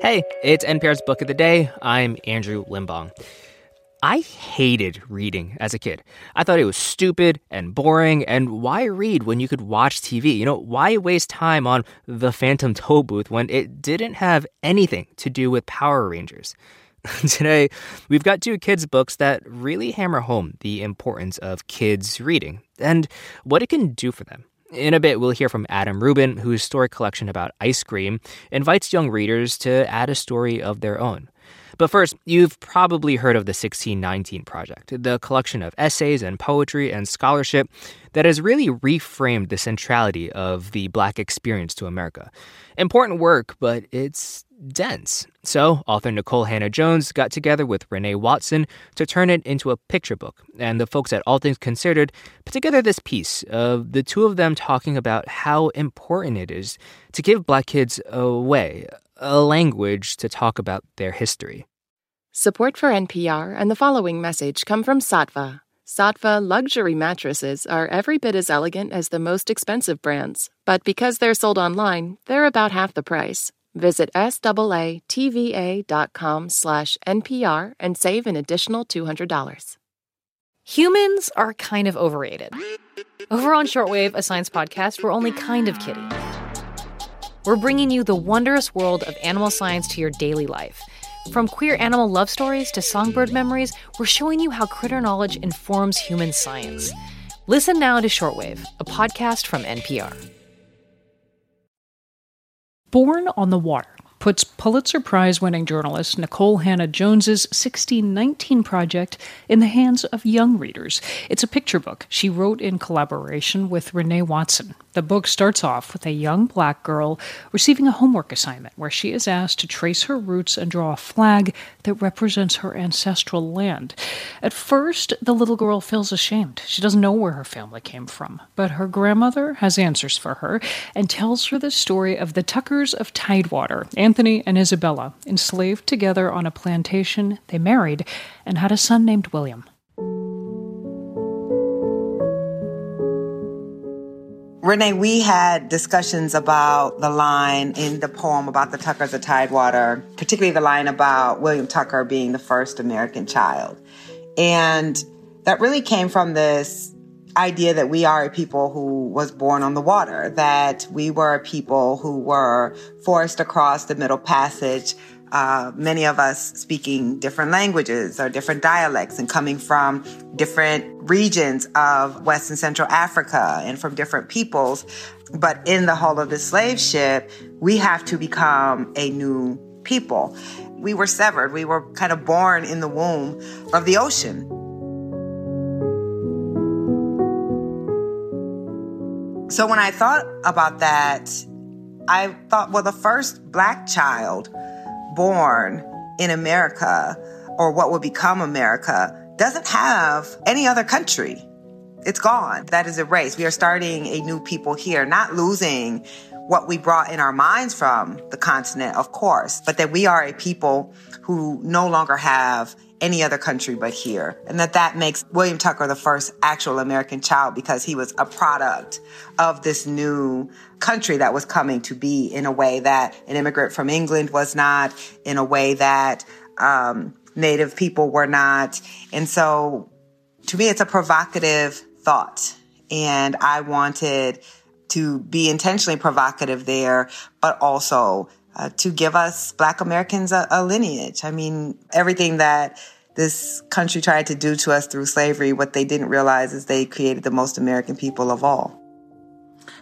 Hey, it's NPR's Book of the Day. I'm Andrew Limbong. I hated reading as a kid. I thought it was stupid and boring, and why read when you could watch TV? You know, why waste time on the Phantom Toll Booth when it didn't have anything to do with Power Rangers? Today, we've got two kids' books that really hammer home the importance of kids reading and what it can do for them. In a bit, we'll hear from Adam Rubin, whose story collection about ice cream invites young readers to add a story of their own. But first, you've probably heard of the 1619 Project, the collection of essays and poetry and scholarship that has really reframed the centrality of the Black experience to America. Important work, but it's dense. So, author Nikole Hannah-Jones got together with Renee Watson to turn it into a picture book. And the folks at All Things Considered put together this piece of the two of them talking about how important it is to give black kids a way, a language to talk about their history. Support for NPR and the following message come from Saatva. Saatva luxury mattresses are every bit as elegant as the most expensive brands, but because they're sold online, they're about half the price. Visit SAATVA.com slash NPR and save an additional $200. Humans are kind of overrated. Over on Shortwave, a science podcast, we're only kind of kidding. We're bringing you the wondrous world of animal science to your daily life. From queer animal love stories to songbird memories, we're showing you how critter knowledge informs human science. Listen now to Shortwave, a podcast from NPR. Born on the Water puts Pulitzer Prize winning journalist Nikole Hannah-Jones's 1619 project in the hands of young readers. It's a picture book she wrote in collaboration with Renee Watson. The book starts off with a young black girl receiving a homework assignment where she is asked to trace her roots and draw a flag that represents her ancestral land. At first, the little girl feels ashamed. She doesn't know where her family came from, but her grandmother has answers for her and tells her the story of the Tuckers of Tidewater, Anthony and Isabella, enslaved together on a plantation. They married and had a son named William. Renee, we had discussions about the line in the poem about the Tuckers of Tidewater, particularly the line about William Tucker being the first American child. And that really came from this idea that we are a people who was born on the water, that we were a people who were forced across the Middle Passage uh, many of us speaking different languages or different dialects and coming from different regions of West and Central Africa and from different peoples. But in the hull of the slave ship, we have to become a new people. We were severed. We were kind of born in the womb of the ocean. So when I thought about that, I thought, well, the first black child born in America or what will become America doesn't have any other country. It's gone. That is erased. We are starting a new people here, not losing what we brought in our minds from the continent, of course, but that we are a people who no longer have any other country but here. And that that makes William Tucker the first actual American child because he was a product of this new country that was coming to be in a way that an immigrant from England was not, in a way that um, Native people were not. And so to me, it's a provocative thought. And I wanted to be intentionally provocative there, but also uh, to give us Black Americans a, a lineage. I mean, everything that this country tried to do to us through slavery, what they didn't realize is they created the most American people of all.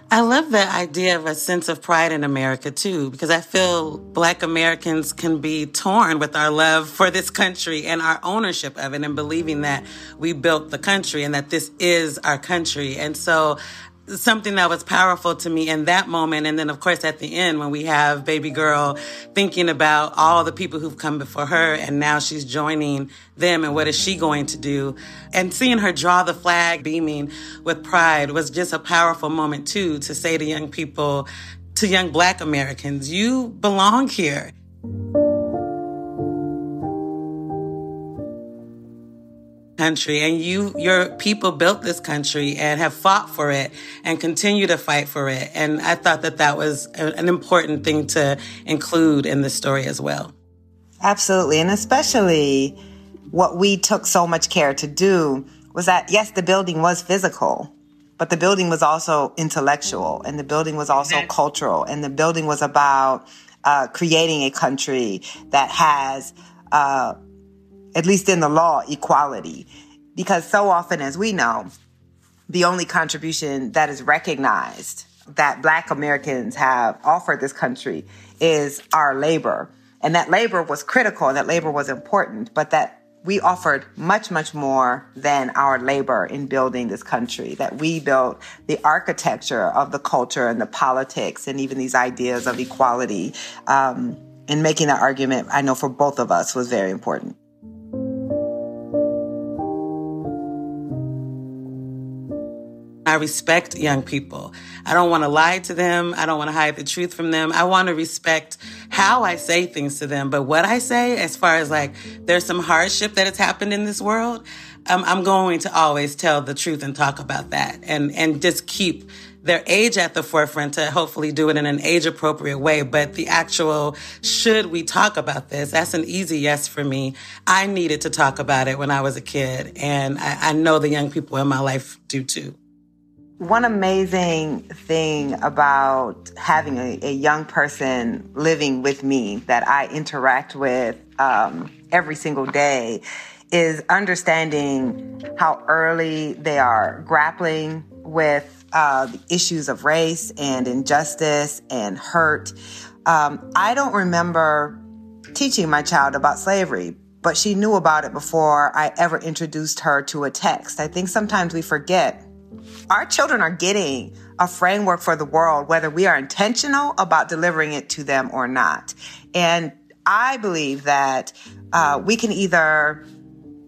I love that idea of a sense of pride in America too, because I feel Black Americans can be torn with our love for this country and our ownership of it and believing that we built the country and that this is our country. And so something that was powerful to me in that moment. And then, of course, at the end, when we have baby girl thinking about all the people who've come before her and now she's joining them and what is she going to do? And seeing her draw the flag beaming with pride was just a powerful moment too, to say to young people, to young black Americans, you belong here. Country and you, your people built this country and have fought for it and continue to fight for it. And I thought that that was an important thing to include in the story as well. Absolutely. And especially what we took so much care to do was that, yes, the building was physical, but the building was also intellectual and the building was also cultural and the building was about uh, creating a country that has, uh, at least in the law, equality. Because so often, as we know, the only contribution that is recognized that Black Americans have offered this country is our labor. And that labor was critical and that labor was important, but that we offered much, much more than our labor in building this country, that we built the architecture of the culture and the politics and even these ideas of equality. Um, and making that argument, I know for both of us was very important. I respect young people. I don't want to lie to them. I don't want to hide the truth from them. I want to respect how I say things to them. But what I say, as far as like, there's some hardship that has happened in this world, um, I'm going to always tell the truth and talk about that and, and just keep their age at the forefront to hopefully do it in an age appropriate way. But the actual, should we talk about this? That's an easy yes for me. I needed to talk about it when I was a kid. And I, I know the young people in my life do too. One amazing thing about having a, a, young person living with me that I interact with um, every single day is understanding how early they are grappling with uh, issues of race and injustice and hurt. Um, I don't remember teaching my child about slavery, but she knew about it before I ever introduced her to a text. I think sometimes we forget our children are getting a framework for the world, whether we are intentional about delivering it to them or not. And I believe that uh, we can either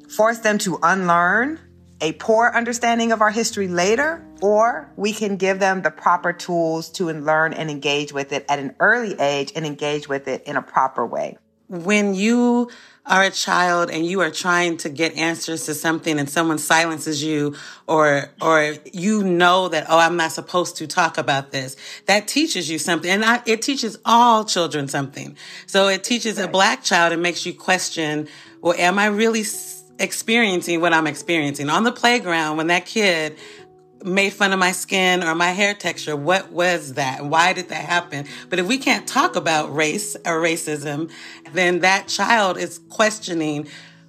force them to unlearn a poor understanding of our history later, or we can give them the proper tools to learn and engage with it at an early age and engage with it in a proper way. When you are a child and you are trying to get answers to something and someone silences you or or you know that oh I'm not supposed to talk about this that teaches you something. And I, it teaches all children something. So it teaches a black child and makes you question well am I really experiencing what I'm experiencing? On the playground when that kid made fun of my skin or my hair texture. What was that? Why did that happen? But if we can't talk about race or racism, then that child is questioning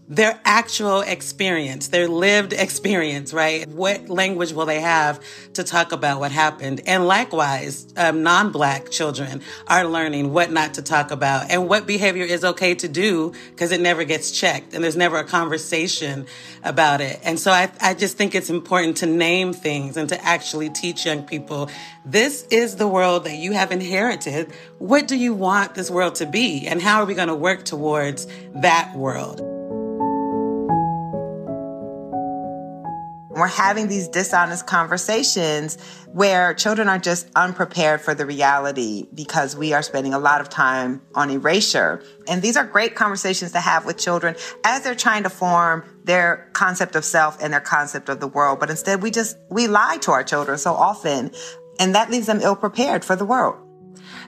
their actual experience, their lived experience, right? What language will they have to talk about what happened? And likewise, um, non-black children are learning what not to talk about and what behavior is okay to do because it never gets checked and there's never a conversation about it. And so I, I just think it's important to name things and to actually teach young people, this is the world that you have inherited. What do you want this world to be? And how are we going to work towards that world? We're having these dishonest conversations where children are just unprepared for the reality because we are spending a lot of time on erasure. And these are great conversations to have with children as they're trying to form their concept of self and their concept of the world. But instead, we just, we lie to our children so often, and that leaves them ill prepared for the world.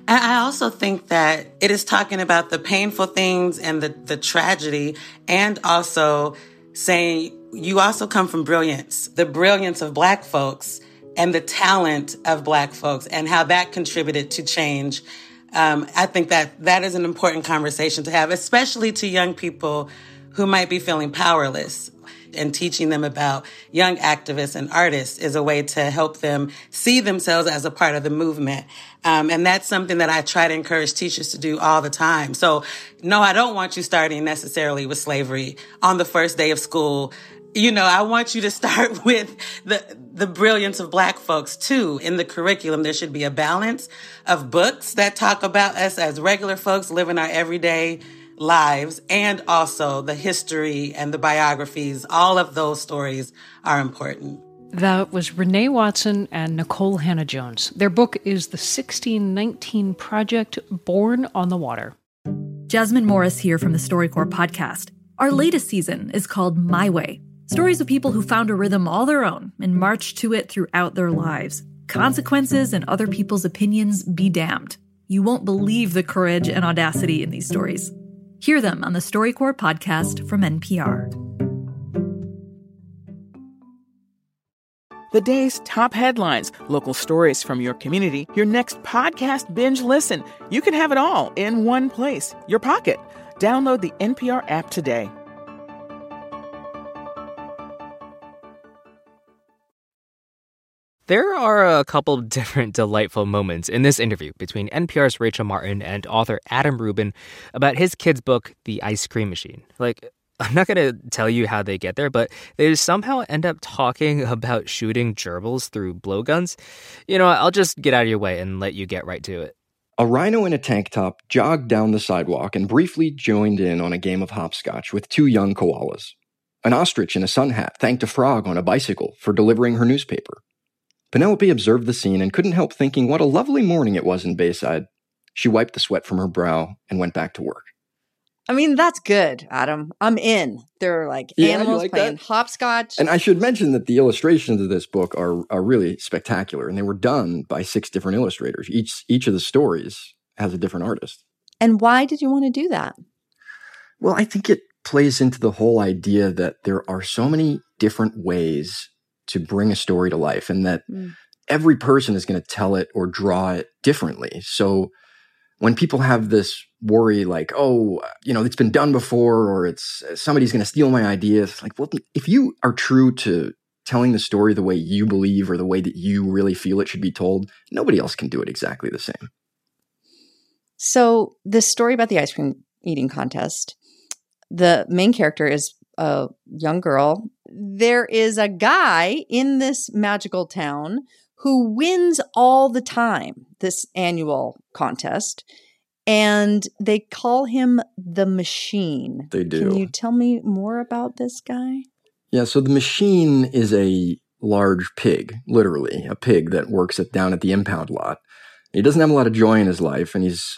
And I also think that it is talking about the painful things and the, the tragedy and also saying you also come from brilliance, the brilliance of black folks and the talent of black folks and how that contributed to change. Um, I think that that is an important conversation to have, especially to young people who might be feeling powerless and teaching them about young activists and artists is a way to help them see themselves as a part of the movement. Um, and that's something that I try to encourage teachers to do all the time. So no, I don't want you starting necessarily with slavery on the first day of school you know, I want you to start with the, the brilliance of black folks too. In the curriculum, there should be a balance of books that talk about us as regular folks living our everyday lives and also the history and the biographies. All of those stories are important. That was Renee Watson and Nikole Hannah-Jones. Their book is The 1619 Project Born on the Water. Jasmine Morris here from the StoryCorps podcast. Our latest season is called My Way Stories of people who found a rhythm all their own and marched to it throughout their lives. Consequences and other people's opinions be damned. You won't believe the courage and audacity in these stories. Hear them on the StoryCorps podcast from NPR. The day's top headlines, local stories from your community, your next podcast binge listen. You can have it all in one place, your pocket. Download the NPR app today. There are a couple different delightful moments in this interview between NPR's Rachel Martin and author Adam Rubin about his kid's book, The Ice Cream Machine. Like, I'm not going to tell you how they get there, but they somehow end up talking about shooting gerbils through blowguns. You know, I'll just get out of your way and let you get right to it. A rhino in a tank top jogged down the sidewalk and briefly joined in on a game of hopscotch with two young koalas. An ostrich in a sun hat thanked a frog on a bicycle for delivering her newspaper. Penelope observed the scene and couldn't help thinking what a lovely morning it was in Bayside. She wiped the sweat from her brow and went back to work. I mean, that's good, Adam. I'm in. There are like Yeah, animals like playing that? hopscotch. And I should mention that the illustrations of this book are, are really spectacular, and they were done by six different illustrators. Each each of the stories has a different artist. and why did you want to do that? Well, I think it plays into the whole idea that there are so many different ways to bring a story to life, and that Mm. every person is going to tell it or draw it differently. So when people have this worry, like, oh, you know, it's been done before, or it's somebody's going to steal my ideas, it's like, well, if you are true to telling the story the way you believe or the way that you really feel it should be told, nobody else can do it exactly the same. So, the story about the ice cream eating contest, the main character is a young girl. There is a guy in this magical town who wins all the time this annual contest, and they call him the machine. They do. Can you tell me more about this guy? Yeah, so the machine is a large pig, literally, a pig that works at, down at the impound lot. He doesn't have a lot of joy in his life, and he's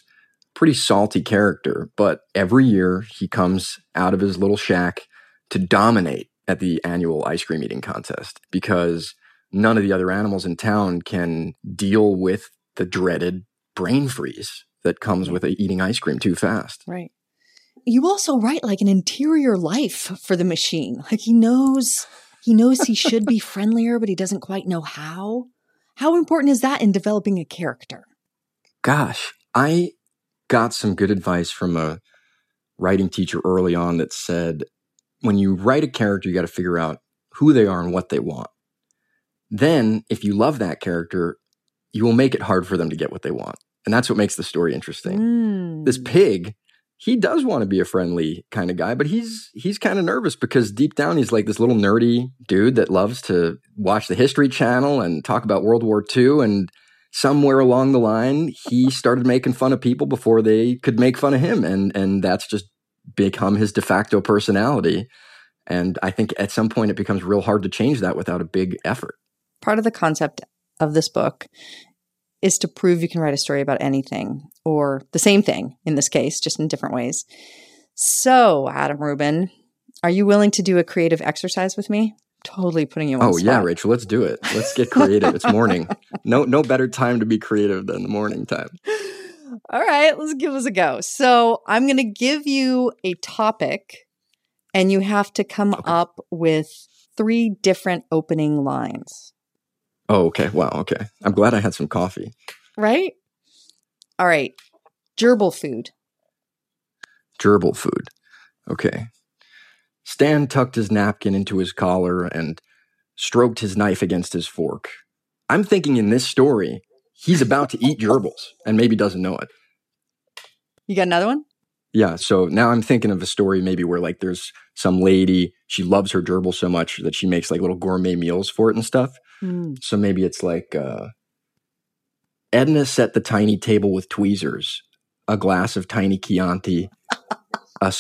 a pretty salty character, but every year he comes out of his little shack to dominate at the annual ice cream eating contest because none of the other animals in town can deal with the dreaded brain freeze that comes with eating ice cream too fast. Right. You also write like an interior life for the machine. Like he knows he knows he should be friendlier, but he doesn't quite know how. How important is that in developing a character? Gosh, I got some good advice from a writing teacher early on that said when you write a character, you got to figure out who they are and what they want. Then, if you love that character, you will make it hard for them to get what they want. And that's what makes the story interesting. Mm. This pig, he does want to be a friendly kind of guy, but he's he's kind of nervous because deep down he's like this little nerdy dude that loves to watch the History Channel and talk about World War II and somewhere along the line he started making fun of people before they could make fun of him and and that's just become his de facto personality. And I think at some point it becomes real hard to change that without a big effort. Part of the concept of this book is to prove you can write a story about anything or the same thing in this case, just in different ways. So, Adam Rubin, are you willing to do a creative exercise with me? Totally putting you on Oh yeah. Rachel, let's do it. Let's get creative. it's morning. No no better time to be creative than the morning time. All right, let's give this a go. So I'm going to give you a topic, and you have to come up with three different opening lines, Oh, okay. Wow, okay. I'm glad I had some coffee. right? All right. Gerbil food. Gerbil food. Okay. Stan tucked his napkin into his collar and stroked his knife against his fork. I'm thinking in this story, he's about to eat gerbils and maybe doesn't know it. You got another one? Yeah, so now I'm thinking of a story maybe where like there's some lady, she loves her gerbil so much that she makes like little gourmet meals for it and stuff. Hmm. So maybe it's like uh, Edna set the tiny table with tweezers, a glass of tiny Chianti, a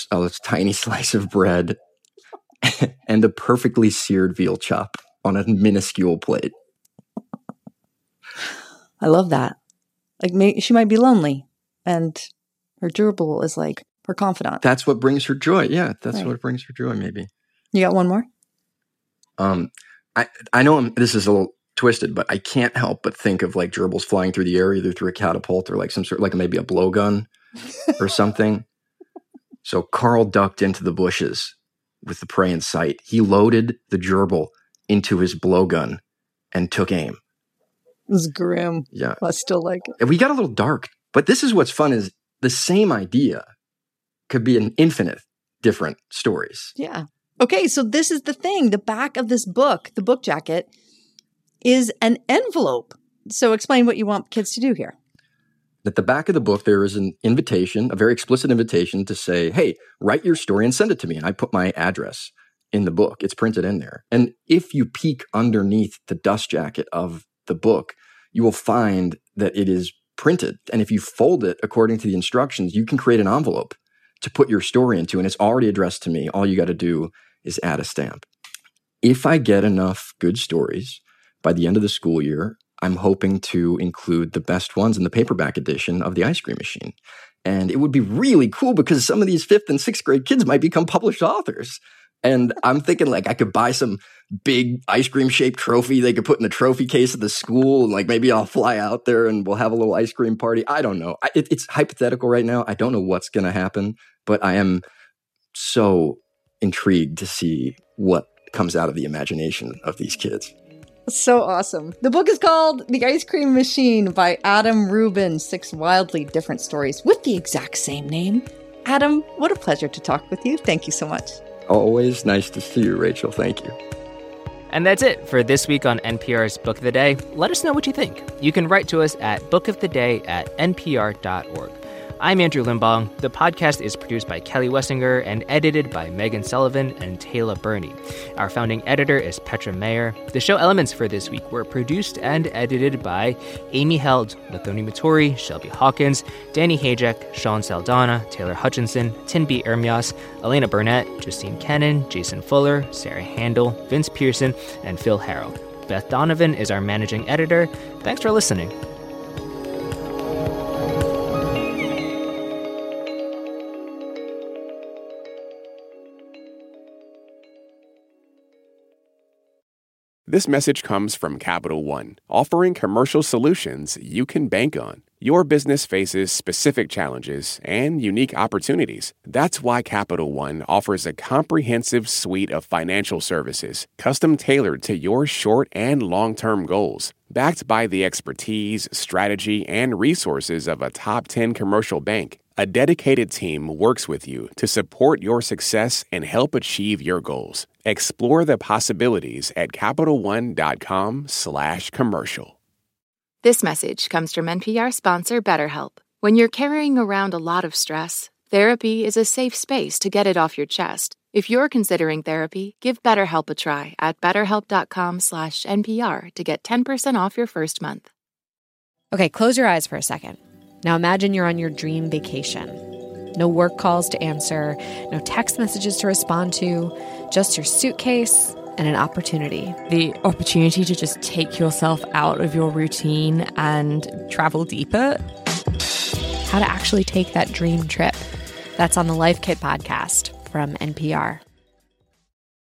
tiny slice of bread, and a perfectly seared veal chop on a minuscule plate. I love that. Like, may, she might be lonely, and her gerbil is like her confidant. That's what brings her joy. Yeah, that's Right. what brings her joy, maybe. You got one more? Um, I I know I'm, this is a little twisted, but I can't help but think of like gerbils flying through the air, either through a catapult or like some sort, like maybe a blowgun or something. So Carl ducked into the bushes with the prey in sight. He loaded the gerbil into his blowgun and took aim. It was grim. Yeah. I still like it. And we got a little dark, but this is what's fun is the same idea could be an infinite different stories. Yeah. Okay, so this is the thing. The back of this book, the book jacket, is an envelope. So explain what you want kids to do here. At the back of the book, there is an invitation, a very explicit invitation to say, hey, write your story and send it to me. And I put my address in the book. It's printed in there. And if you peek underneath the dust jacket of the book, you will find that it is printed. And if you fold it according to the instructions, you can create an envelope to put your story into. And it's already addressed to me. All you got to do is add a stamp. If I get enough good stories by the end of the school year, I'm hoping to include the best ones in the paperback edition of The Ice Cream Machine. And it would be really cool because some of these fifth and sixth grade kids might become published authors. And I'm thinking like I could buy some big ice cream shaped trophy they could put in the trophy case of the school. And like maybe I'll fly out there and we'll have a little ice cream party. I don't know. It, it's hypothetical right now. I don't know what's going to happen, but I am so intrigued to see what comes out of the imagination of these kids. So awesome. The book is called The Ice Cream Machine by Adam Rubin. Six wildly different stories with the exact same name. Adam, what a pleasure to talk with you. Thank you so much. Always nice to see you, Rachel. Thank you. And that's it for this week on NPR's Book of the Day. Let us know what you think. You can write to us at bookoftheday at npr.org. I'm Andrew Limbong. The podcast is produced by Kelli Wessinger and edited by Megan Sullivan and Taylor Burney. Our founding editor is Petra Mayer. The show elements for this week were produced and edited by Amy Held, Lathoni Matori, Shelby Hawkins, Danny Hajek, Sean Saldana, Taylor Hutchinson, Tinbete Ermyas, Elena Burnett, Justine Kenin, Jason Fuller, Sarah Handel, Vince Pearson, and Phil Harrell. Beth Donovan is our managing editor. Thanks for listening. This message comes from Capital One, offering commercial solutions you can bank on. Your business faces specific challenges and unique opportunities. That's why Capital One offers a comprehensive suite of financial services, custom tailored to your short and long term goals. Backed by the expertise, strategy, and resources of a top 10 commercial bank, a dedicated team works with you to support your success and help achieve your goals. Explore the possibilities at CapitalOne.com/commercial. This message comes from NPR sponsor BetterHelp. When you're carrying around a lot of stress, therapy is a safe space to get it off your chest. If you're considering therapy, give BetterHelp a try at betterhelp.com/npr to get 10% off your first month. Okay, close your eyes for a second. Now imagine you're on your dream vacation. No work calls to answer, no text messages to respond to, just your suitcase and an opportunity. The opportunity to just take yourself out of your routine and travel deeper. How to actually take that dream trip. That's on the Life Kit podcast from NPR.